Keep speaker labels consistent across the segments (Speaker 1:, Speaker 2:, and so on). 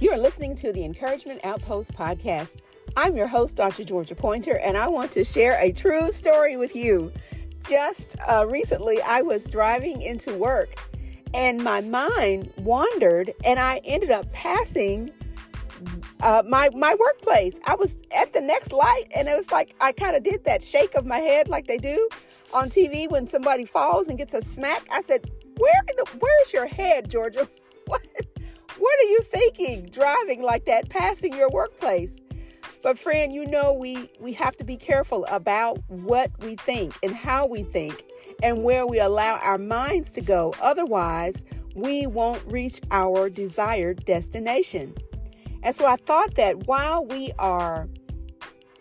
Speaker 1: You are listening to the Encouragement Outpost podcast. I'm your host, Dr. Georgia Pointer, and I want to share a true story with you. Just uh, recently, I was driving into work and my mind wandered, and I ended up passing uh, my my workplace. I was at the next light, and it was like I kind of did that shake of my head, like they do on TV when somebody falls and gets a smack. I said, "Where the where is your head, Georgia? What what are you thinking driving like that, passing your workplace?" But friend, you know we we have to be careful about what we think and how we think and where we allow our minds to go. Otherwise, we won't reach our desired destination. And so I thought that while we are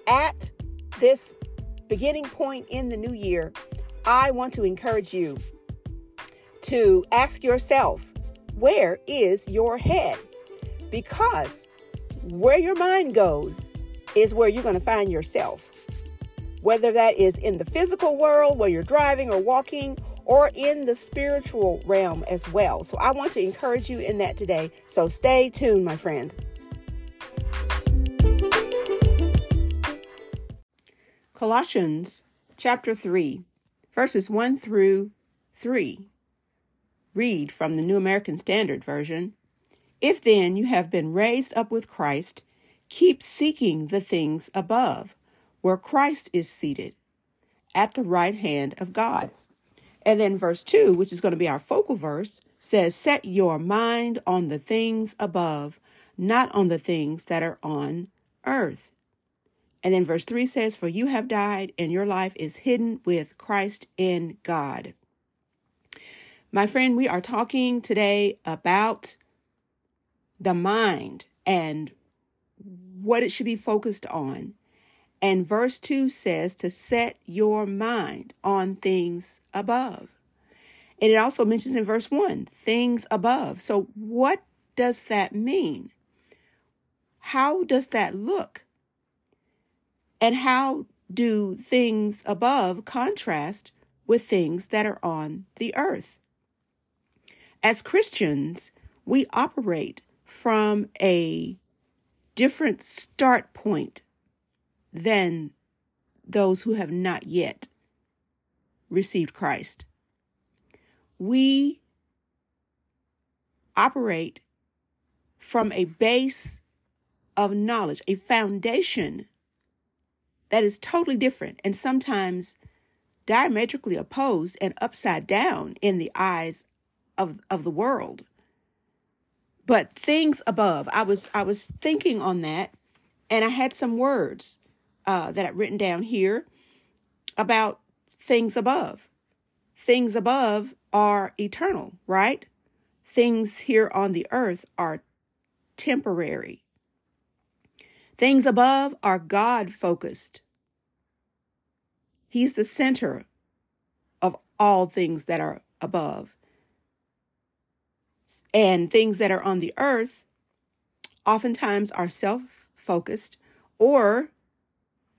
Speaker 1: at this beginning point in the new year, I want to encourage you to ask yourself, where is your head? Because where your mind goes is where you're going to find yourself. Whether that is in the physical world where you're driving or walking, or in the spiritual realm as well. So I want to encourage you in that today. So stay tuned, my friend. Colossians chapter 3, verses 1 through 3. Read from the New American Standard Version. If then you have been raised up with Christ, keep seeking the things above, where Christ is seated at the right hand of God. And then verse 2, which is going to be our focal verse, says, Set your mind on the things above, not on the things that are on earth. And then verse 3 says, For you have died, and your life is hidden with Christ in God. My friend, we are talking today about the mind and what it should be focused on. And verse 2 says to set your mind on things above. And it also mentions in verse 1 things above. So, what does that mean? How does that look? And how do things above contrast with things that are on the earth? As Christians, we operate from a different start point than those who have not yet received Christ. We operate from a base of knowledge, a foundation that is totally different and sometimes diametrically opposed and upside down in the eyes of, of the world. But things above, I was I was thinking on that, and I had some words uh, that I've written down here about things above. Things above are eternal, right? Things here on the earth are temporary. Things above are God focused. He's the center of all things that are above. And things that are on the earth oftentimes are self focused or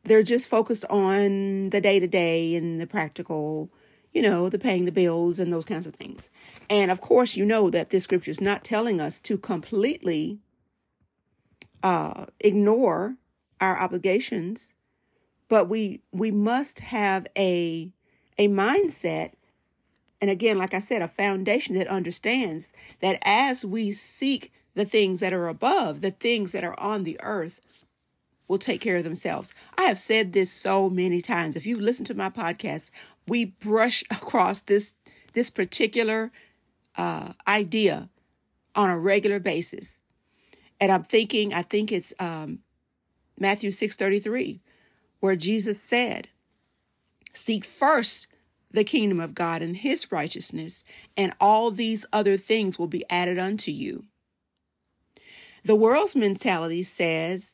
Speaker 1: they're just focused on the day to day and the practical, you know, the paying the bills and those kinds of things. And of course, you know that this scripture is not telling us to completely uh, ignore our obligations, but we we must have a a mindset, and again, like I said, a foundation that understands that as we seek the things that are above, the things that are on the earth will take care of themselves. I have said this so many times. If you listen to my podcast, we brush across this this particular uh, idea on a regular basis. And I'm thinking, I think it's um, Matthew 6:33, where Jesus said, "Seek first the kingdom of God and his righteousness, and all these other things will be added unto you." The world's mentality says,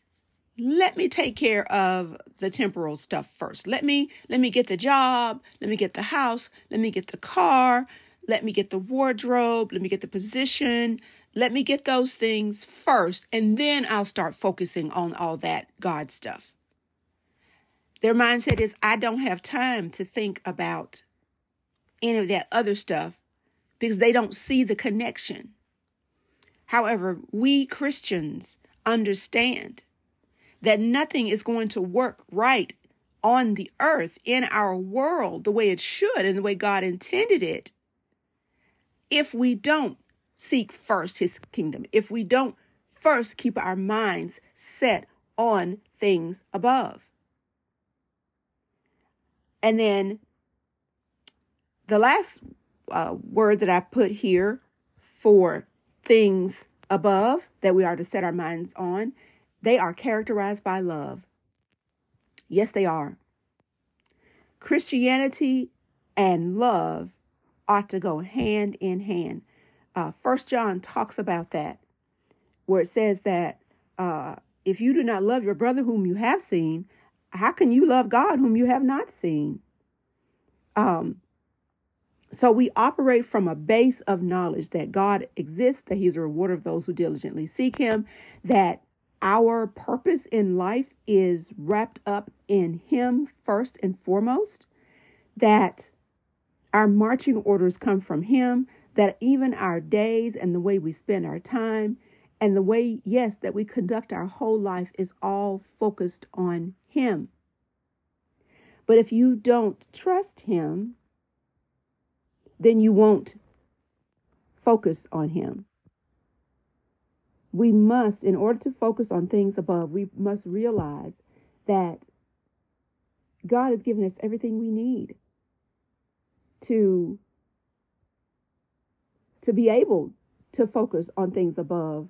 Speaker 1: let me take care of the temporal stuff first. Let me let me get the job, let me get the house, let me get the car, let me get the wardrobe, let me get the position, let me get those things first, and then I'll start focusing on all that God stuff. Their mindset is I don't have time to think about any of that other stuff because they don't see the connection. However, we Christians understand that nothing is going to work right on the earth in our world the way it should and the way God intended it if we don't seek first his kingdom, if we don't first keep our minds set on things above. And then the last uh, word that I put here for things above that we are to set our minds on, they are characterized by love. Yes, they are. Christianity and love ought to go hand in hand. Uh, First John talks about that, where it says that uh, if you do not love your brother whom you have seen, how can you love God whom you have not seen? Um, so we operate from a base of knowledge that God exists, that He's a rewarder of those who diligently seek Him, that our purpose in life is wrapped up in Him first and foremost, that our marching orders come from Him, that even our days and the way we spend our time and the way, yes, that we conduct our whole life is all focused on Him. But if you don't trust Him, then you won't focus on Him. We must, in order to focus on things above, we must realize that God has given us everything we need to to be able to focus on things above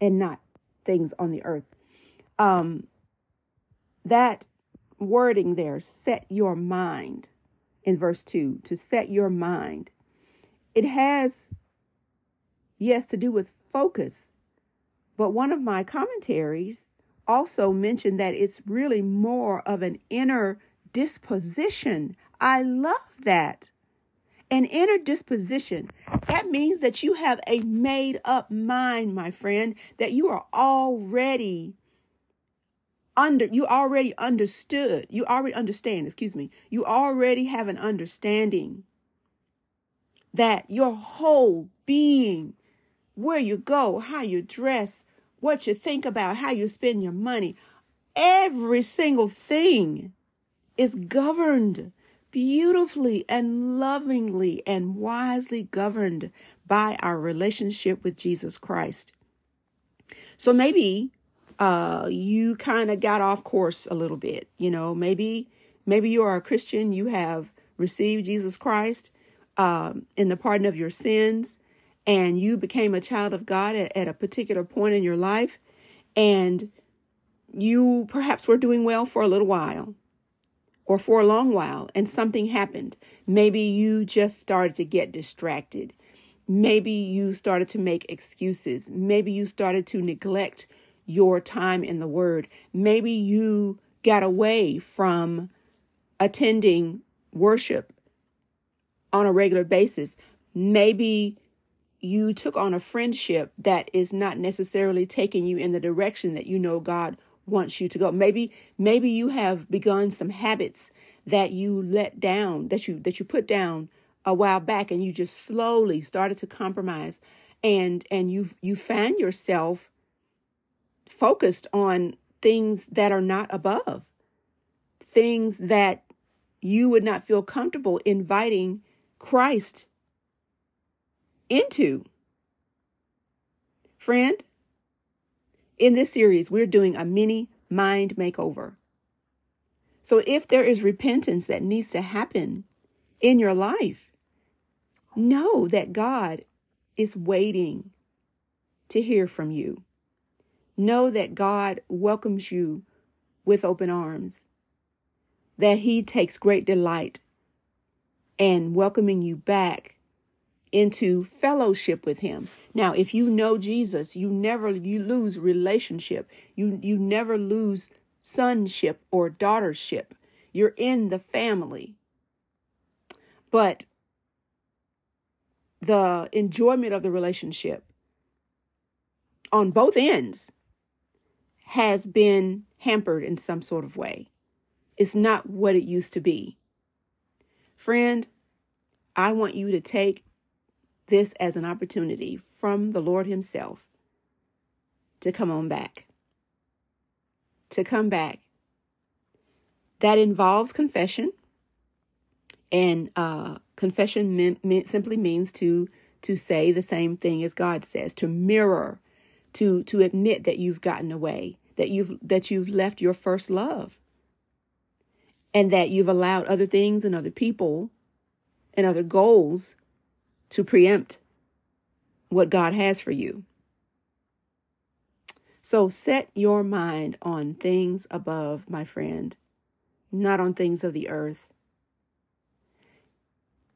Speaker 1: and not things on the earth. Um, that wording there, set your mind in verse 2, to set your mind. It has, yes, to do with focus, but one of my commentaries also mentioned that it's really more of an inner disposition. I love that. An inner disposition. That means that you have a made up mind, my friend, that you are already under you already understood. You already understand, excuse me. You already have an understanding that your whole being, where you go, how you dress, what you think about, how you spend your money, every single thing is governed beautifully and lovingly and wisely governed by our relationship with Jesus Christ. So maybe uh, you kind of got off course a little bit. You know, maybe maybe you are a Christian, you have received Jesus Christ um, in the pardon of your sins, and you became a child of God at, at a particular point in your life, and you perhaps were doing well for a little while or for a long while and something happened. Maybe you just started to get distracted. Maybe you started to make excuses. Maybe you started to neglect your time in the Word. Maybe you got away from attending worship on a regular basis. Maybe you took on a friendship that is not necessarily taking you in the direction that you know God wants you to go. Maybe maybe you have begun some habits that you let down, that you that you put down a while back and you just slowly started to compromise and and you you find yourself focused on things that are not above. Things that you would not feel comfortable inviting Christ into. Friend, in this series, we're doing a mini mind makeover. So if there is repentance that needs to happen in your life, know that God is waiting to hear from you. Know that God welcomes you with open arms, that He takes great delight in welcoming you back into fellowship with him. Now, if you know Jesus, you never you lose relationship. You you never lose sonship or daughtership. You're in the family. But the enjoyment of the relationship on both ends has been hampered in some sort of way. It's not what it used to be. Friend, I want you to take this as an opportunity from the Lord Himself to come on back. To come back. That involves confession. And uh, confession simply means to to say the same thing as God says, to mirror, to to admit that you've gotten away, that you've that you've left your first love, and that you've allowed other things and other people and other goals to preempt what God has for you. So set your mind on things above, my friend, not on things of the earth.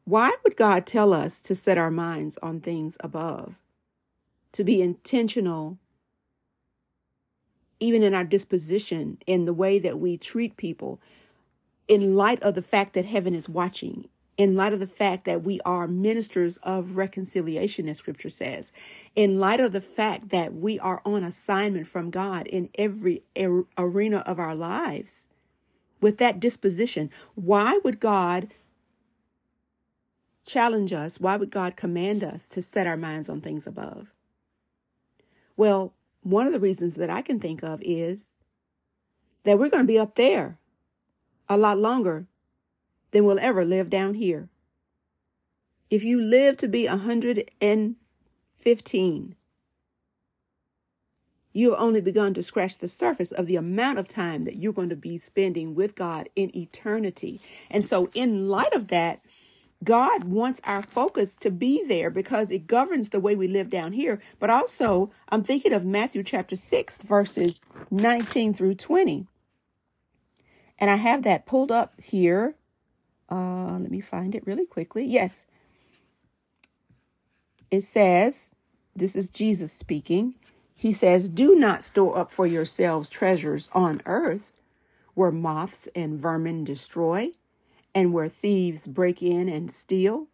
Speaker 1: Why would God tell us to set our minds on things above? To be intentional, even in our disposition, in the way that we treat people, in light of the fact that heaven is watching, in light of the fact that we are ministers of reconciliation, as scripture says, in light of the fact that we are on assignment from God in every arena of our lives, with that disposition, why would God challenge us? Why would God command us to set our minds on things above? Well, one of the reasons that I can think of is that we're going to be up there a lot longer than we'll ever live down here. If you live to be 115, you have only begun to scratch the surface of the amount of time that you're going to be spending with God in eternity. And so, in light of that, God wants our focus to be there because it governs the way we live down here. But also, I'm thinking of Matthew chapter 6, verses 19 through 20. And I have that pulled up here. Uh, let me find it really quickly. Yes. It says, this is Jesus speaking. He says, Do not store up for yourselves treasures on earth where moths and vermin destroy and where thieves break in and steal,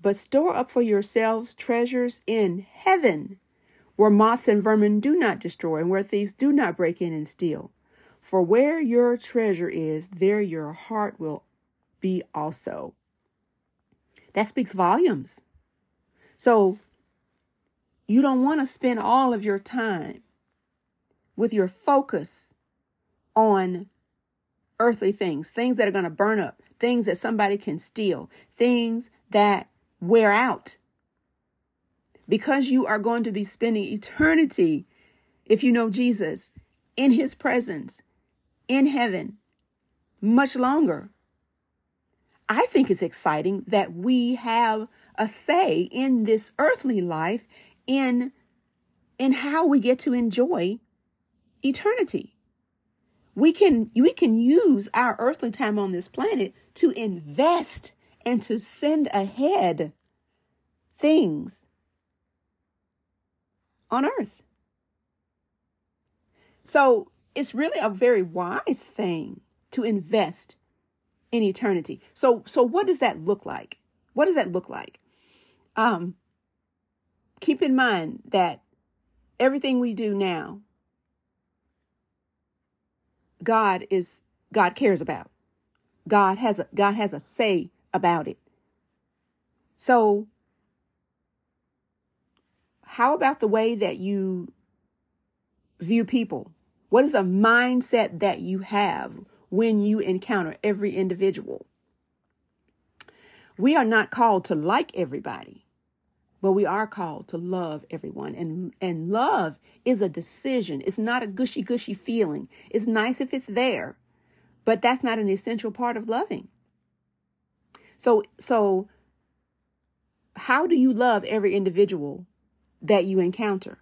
Speaker 1: but store up for yourselves treasures in heaven, where moths and vermin do not destroy, and where thieves do not break in and steal. For where your treasure is, there your heart will be also. That speaks volumes. So, you don't want to spend all of your time with your focus on earthly things, things that are going to burn up, things that somebody can steal, things that wear out. Because you are going to be spending eternity, if you know Jesus, in his presence, in heaven, much longer. I think it's exciting that we have a say in this earthly life in in how we get to enjoy eternity. We can we can use our earthly time on this planet to invest and to send ahead things on earth. So it's really a very wise thing to invest in eternity. So so what does that look like? What does that look like? Um keep in mind that everything we do now God is God cares about. God has a God has a say about it. So how about the way that you view people? What is a mindset that you have when you encounter every individual? We are not called to like everybody, but we are called to love everyone. And, and love is a decision. It's not a gushy gushy feeling. It's nice if it's there, but that's not an essential part of loving. So, so how do you love every individual that you encounter?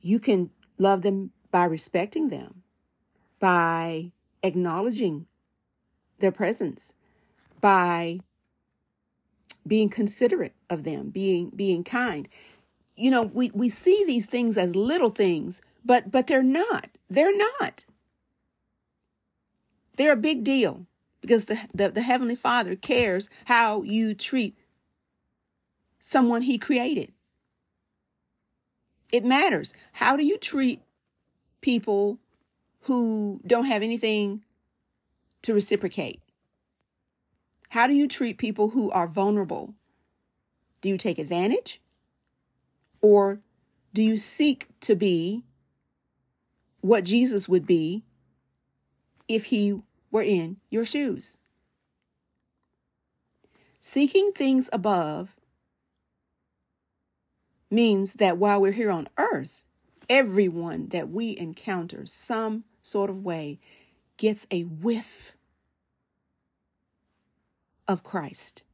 Speaker 1: You can love them by respecting them, by acknowledging their presence, by being considerate of them, being being kind. You know, we, we see these things as little things, but but they're not. They're not. They're a big deal because the, the, the Heavenly Father cares how you treat someone He created. It matters. How do you treat people who don't have anything to reciprocate? How do you treat people who are vulnerable, Do you take advantage? Or do you seek to be what Jesus would be if he were in your shoes? Seeking things above means that while we're here on earth, everyone that we encounter some sort of way gets a whiff of Christ.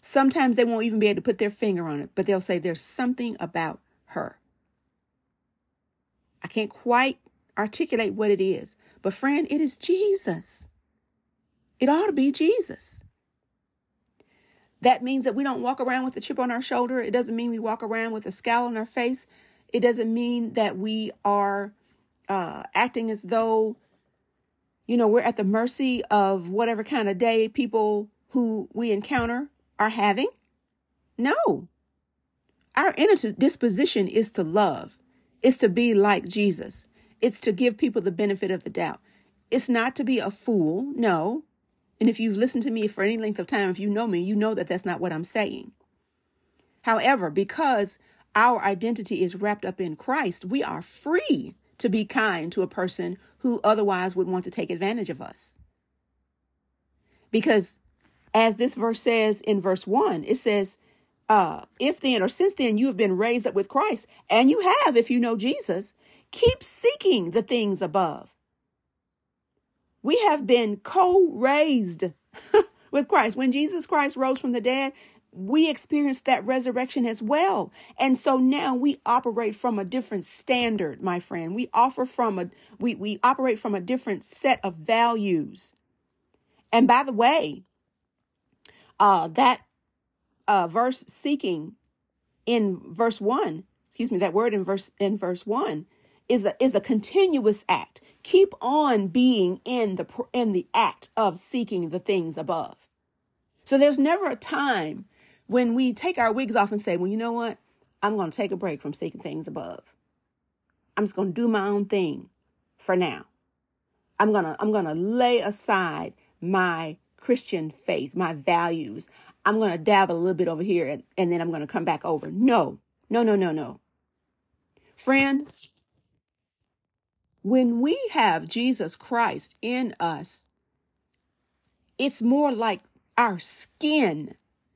Speaker 1: Sometimes they won't even be able to put their finger on it, but they'll say there's something about her. I can't quite articulate what it is, but friend, it is Jesus. It ought to be Jesus. That means that we don't walk around with a chip on our shoulder. It doesn't mean we walk around with a scowl on our face. It doesn't mean that we are uh, acting as though, you know, we're at the mercy of whatever kind of day people who we encounter are having? No. Our inner disposition is to love, is to be like Jesus, it's to give people the benefit of the doubt. It's not to be a fool, no. And if you've listened to me for any length of time, if you know me, you know that that's not what I'm saying. However, because our identity is wrapped up in Christ, we are free to be kind to a person who otherwise would want to take advantage of us. Because as this verse says in verse 1, it says, uh, if then or since then you have been raised up with Christ, and you have if you know Jesus, keep seeking the things above. We have been co raised with Christ. When Jesus Christ rose from the dead, we experienced that resurrection as well. And so now we operate from a different standard, my friend. We offer from a we we operate from a different set of values. And by the way, uh, that uh, verse seeking in verse one, excuse me, that word in verse in verse one is a is a continuous act. Keep on being in the in the act of seeking the things above. So there's never a time when we take our wigs off and say, "Well, you know what? I'm going to take a break from seeking things above. I'm just going to do my own thing for now. I'm going to I'm going to lay aside my Christian faith, my values. I'm going to dabble a little bit over here and, and then I'm going to come back over. No, no, no, no, no. Friend, when we have Jesus Christ in us, it's more like our skin.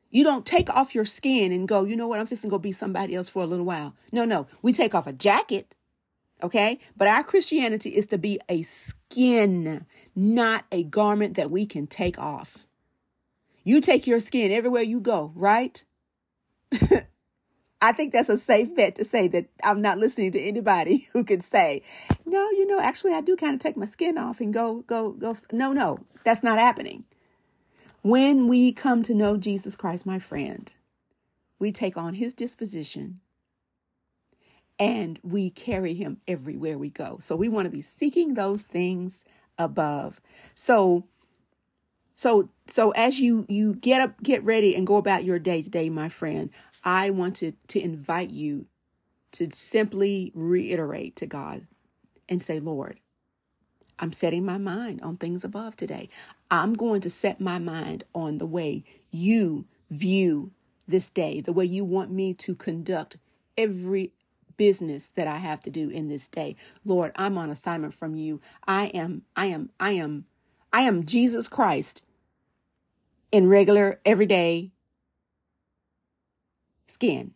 Speaker 1: You don't take off your skin and go, you know what, I'm just to go be somebody else for a little while. No, no. We take off a jacket, okay? But our Christianity is to be a skin not a garment that we can take off. You take your skin everywhere you go, right? I think that's a safe bet to say that I'm not listening to anybody who can say, no, you know, actually, I do kind of take my skin off and go, go, go. No, no, that's not happening. When we come to know Jesus Christ, my friend, we take on his disposition and we carry him everywhere we go. So we want to be seeking those things above. So so so as you you get up get ready and go about your day today my friend, I wanted to invite you to simply reiterate to God and say, Lord, I'm setting my mind on things above today. I'm going to set my mind on the way you view this day, the way you want me to conduct every business that I have to do in this day. Lord, I'm on assignment from you. I am, I am, I am, I am Jesus Christ in regular, everyday skin,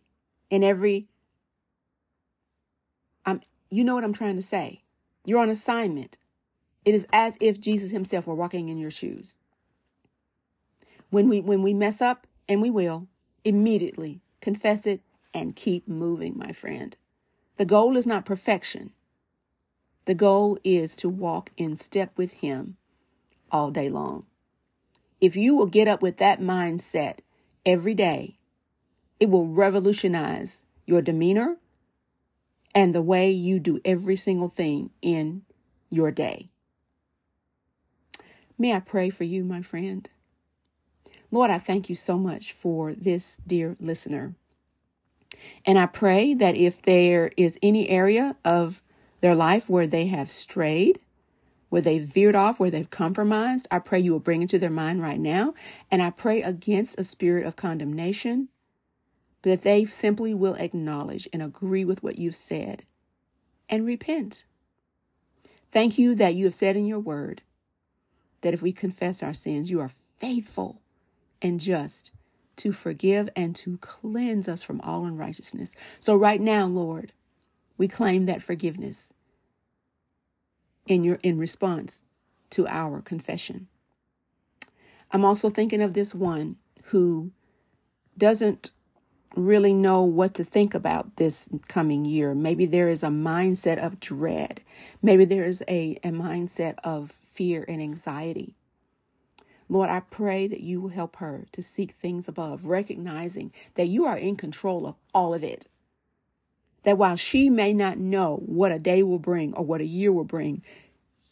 Speaker 1: in every, I'm, you know what I'm trying to say. You're on assignment. It is as if Jesus himself were walking in your shoes. When we, when we mess up, and we will, immediately confess it and keep moving, my friend. The goal is not perfection. The goal is to walk in step with Him all day long. If you will get up with that mindset every day, it will revolutionize your demeanor and the way you do every single thing in your day. May I pray for you, my friend? Lord, I thank you so much for this dear listener. And I pray that if there is any area of their life where they have strayed, where they've veered off, where they've compromised. I pray you will bring it to their mind right now. And I pray against a spirit of condemnation, that they simply will acknowledge and agree with what you've said and repent. Thank you that you have said in your word that if we confess our sins, you are faithful and just to forgive and to cleanse us from all unrighteousness. So right now, Lord, we claim that forgiveness in your in response to our confession. I'm also thinking of this one who doesn't really know what to think about this coming year. Maybe there is a mindset of dread. Maybe there is a, a mindset of fear and anxiety. Lord, I pray that you will help her to seek things above, recognizing that you are in control of all of it. That while she may not know what a day will bring or what a year will bring,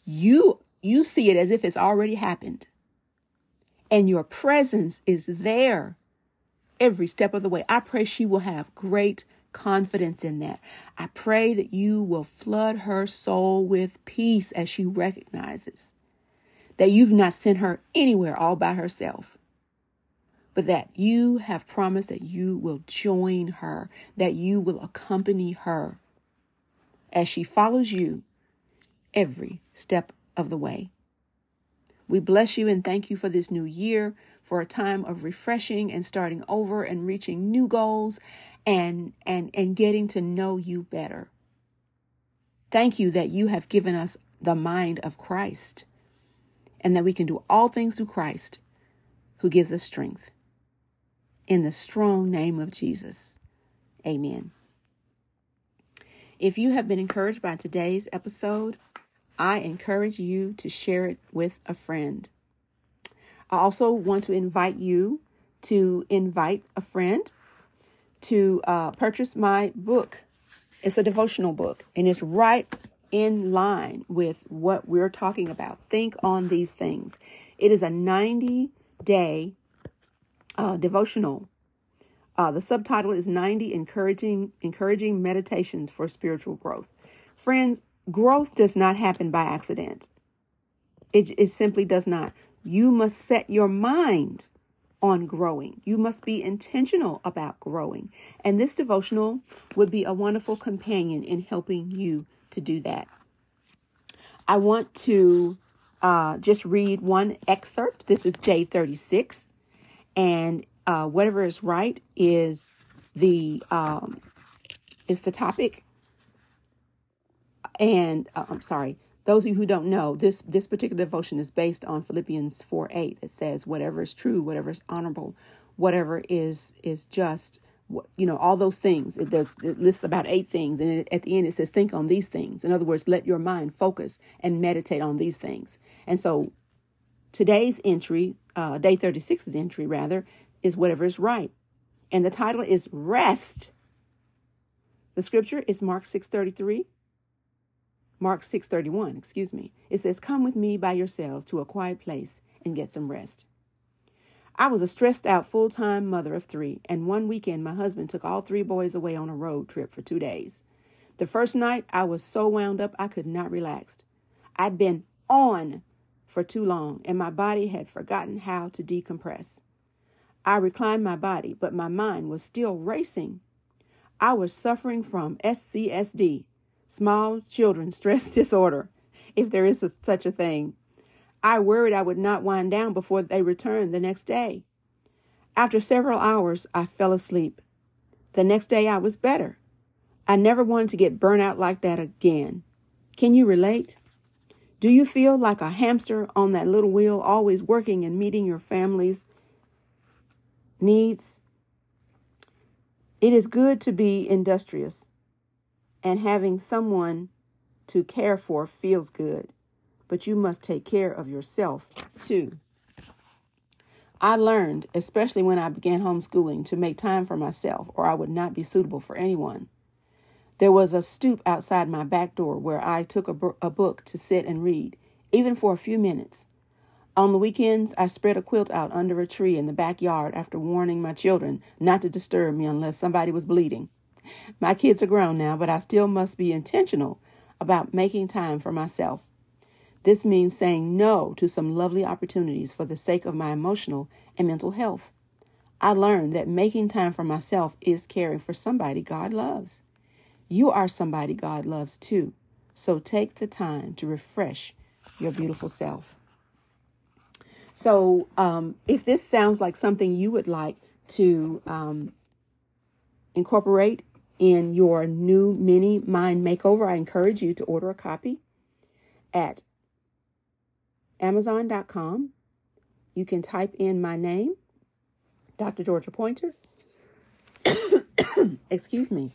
Speaker 1: you you see it as if it's already happened. And your presence is there every step of the way. I pray she will have great confidence in that. I pray that you will flood her soul with peace as she recognizes that you've not sent her anywhere all by herself, but that you have promised that you will join her, that you will accompany her as she follows you every step of the way. We bless you and thank you for this new year, for a time of refreshing and starting over and reaching new goals and and and getting to know you better. Thank you that you have given us the mind of Christ and that we can do all things through Christ who gives us strength. In the strong name of Jesus. Amen. If you have been encouraged by today's episode, I encourage you to share it with a friend. I also want to invite you to invite a friend to uh, purchase my book. It's a devotional book, and it's right in line with what we're talking about. Think on these things. It is a 90 day uh, devotional. Uh, the subtitle is 90 encouraging encouraging meditations for spiritual growth. Friends, growth does not happen by accident. It, it simply does not. You must set your mind on growing. You must be intentional about growing. And this devotional would be a wonderful companion in helping you to do that. I want to uh, just read one excerpt. This is day 36. And uh, whatever is right is the um, is the topic. And uh, I'm sorry, those of you who don't know, this this particular devotion is based on Philippians 4 8. It says, whatever is true, whatever is honorable, whatever is is just, you know, all those things. It does it lists about eight things, and it, at the end it says, think on these things. In other words, let your mind focus and meditate on these things. And so, today's entry, uh, day 36's entry rather, is whatever is right, and the title is rest. The scripture is Mark six thirty three. Mark 6:31, excuse me. It says, "Come with me by yourselves to a quiet place and get some rest." I was a stressed out full-time mother of 3, and one weekend my husband took all three boys away on a road trip for 2 days. The first night I was so wound up I could not relax. I'd been on for too long and my body had forgotten how to decompress. I reclined my body, but my mind was still racing. I was suffering from SCSD, small children stress disorder, if there is a, such a thing. I worried I would not wind down before they returned the next day. After several hours, I fell asleep. The next day, I was better. I never wanted to get burnt out like that again. Can you relate? Do you feel like a hamster on that little wheel, always working and meeting your family's needs? It is good to be industrious, and having someone to care for feels good, but you must take care of yourself too. I learned, especially when I began homeschooling, to make time for myself, or I would not be suitable for anyone. There was a stoop outside my back door where I took a, a book to sit and read, even for a few minutes. On the weekends, I spread a quilt out under a tree in the backyard after warning my children not to disturb me unless somebody was bleeding. My kids are grown now, but I still must be intentional about making time for myself. This means saying no to some lovely opportunities for the sake of my emotional and mental health. I learned that making time for myself is caring for somebody God loves. You are somebody God loves too. So take the time to refresh your beautiful self. So, um, if this sounds like something you would like to um, incorporate in your new mini mind makeover, I encourage you to order a copy at Amazon.com. You can type in my name, Dr. Georgia Pointer. Excuse me.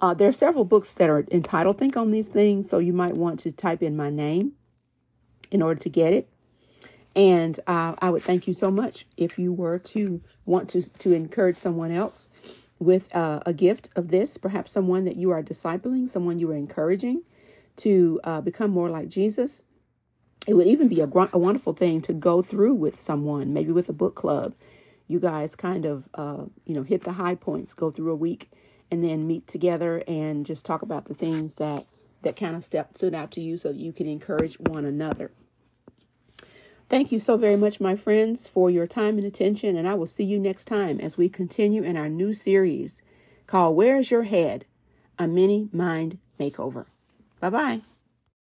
Speaker 1: Uh, there are several books that are entitled Think on These Things, so you might want to type in my name in order to get it. And uh, I would thank you so much if you were to want to, to encourage someone else with uh, a gift of this, perhaps someone that you are discipling, someone you are encouraging to uh, become more like Jesus. It would even be a, a, wonderful thing to go through with someone, maybe with a book club. You guys kind of, uh, you know, hit the high points, go through a week, and then meet together and just talk about the things that that kind of step stood out to you, so that you can encourage one another. Thank you so very much, my friends, for your time and attention, and I will see you next time as we continue in our new series called Where's Your Head? A Mini Mind Makeover. Bye bye.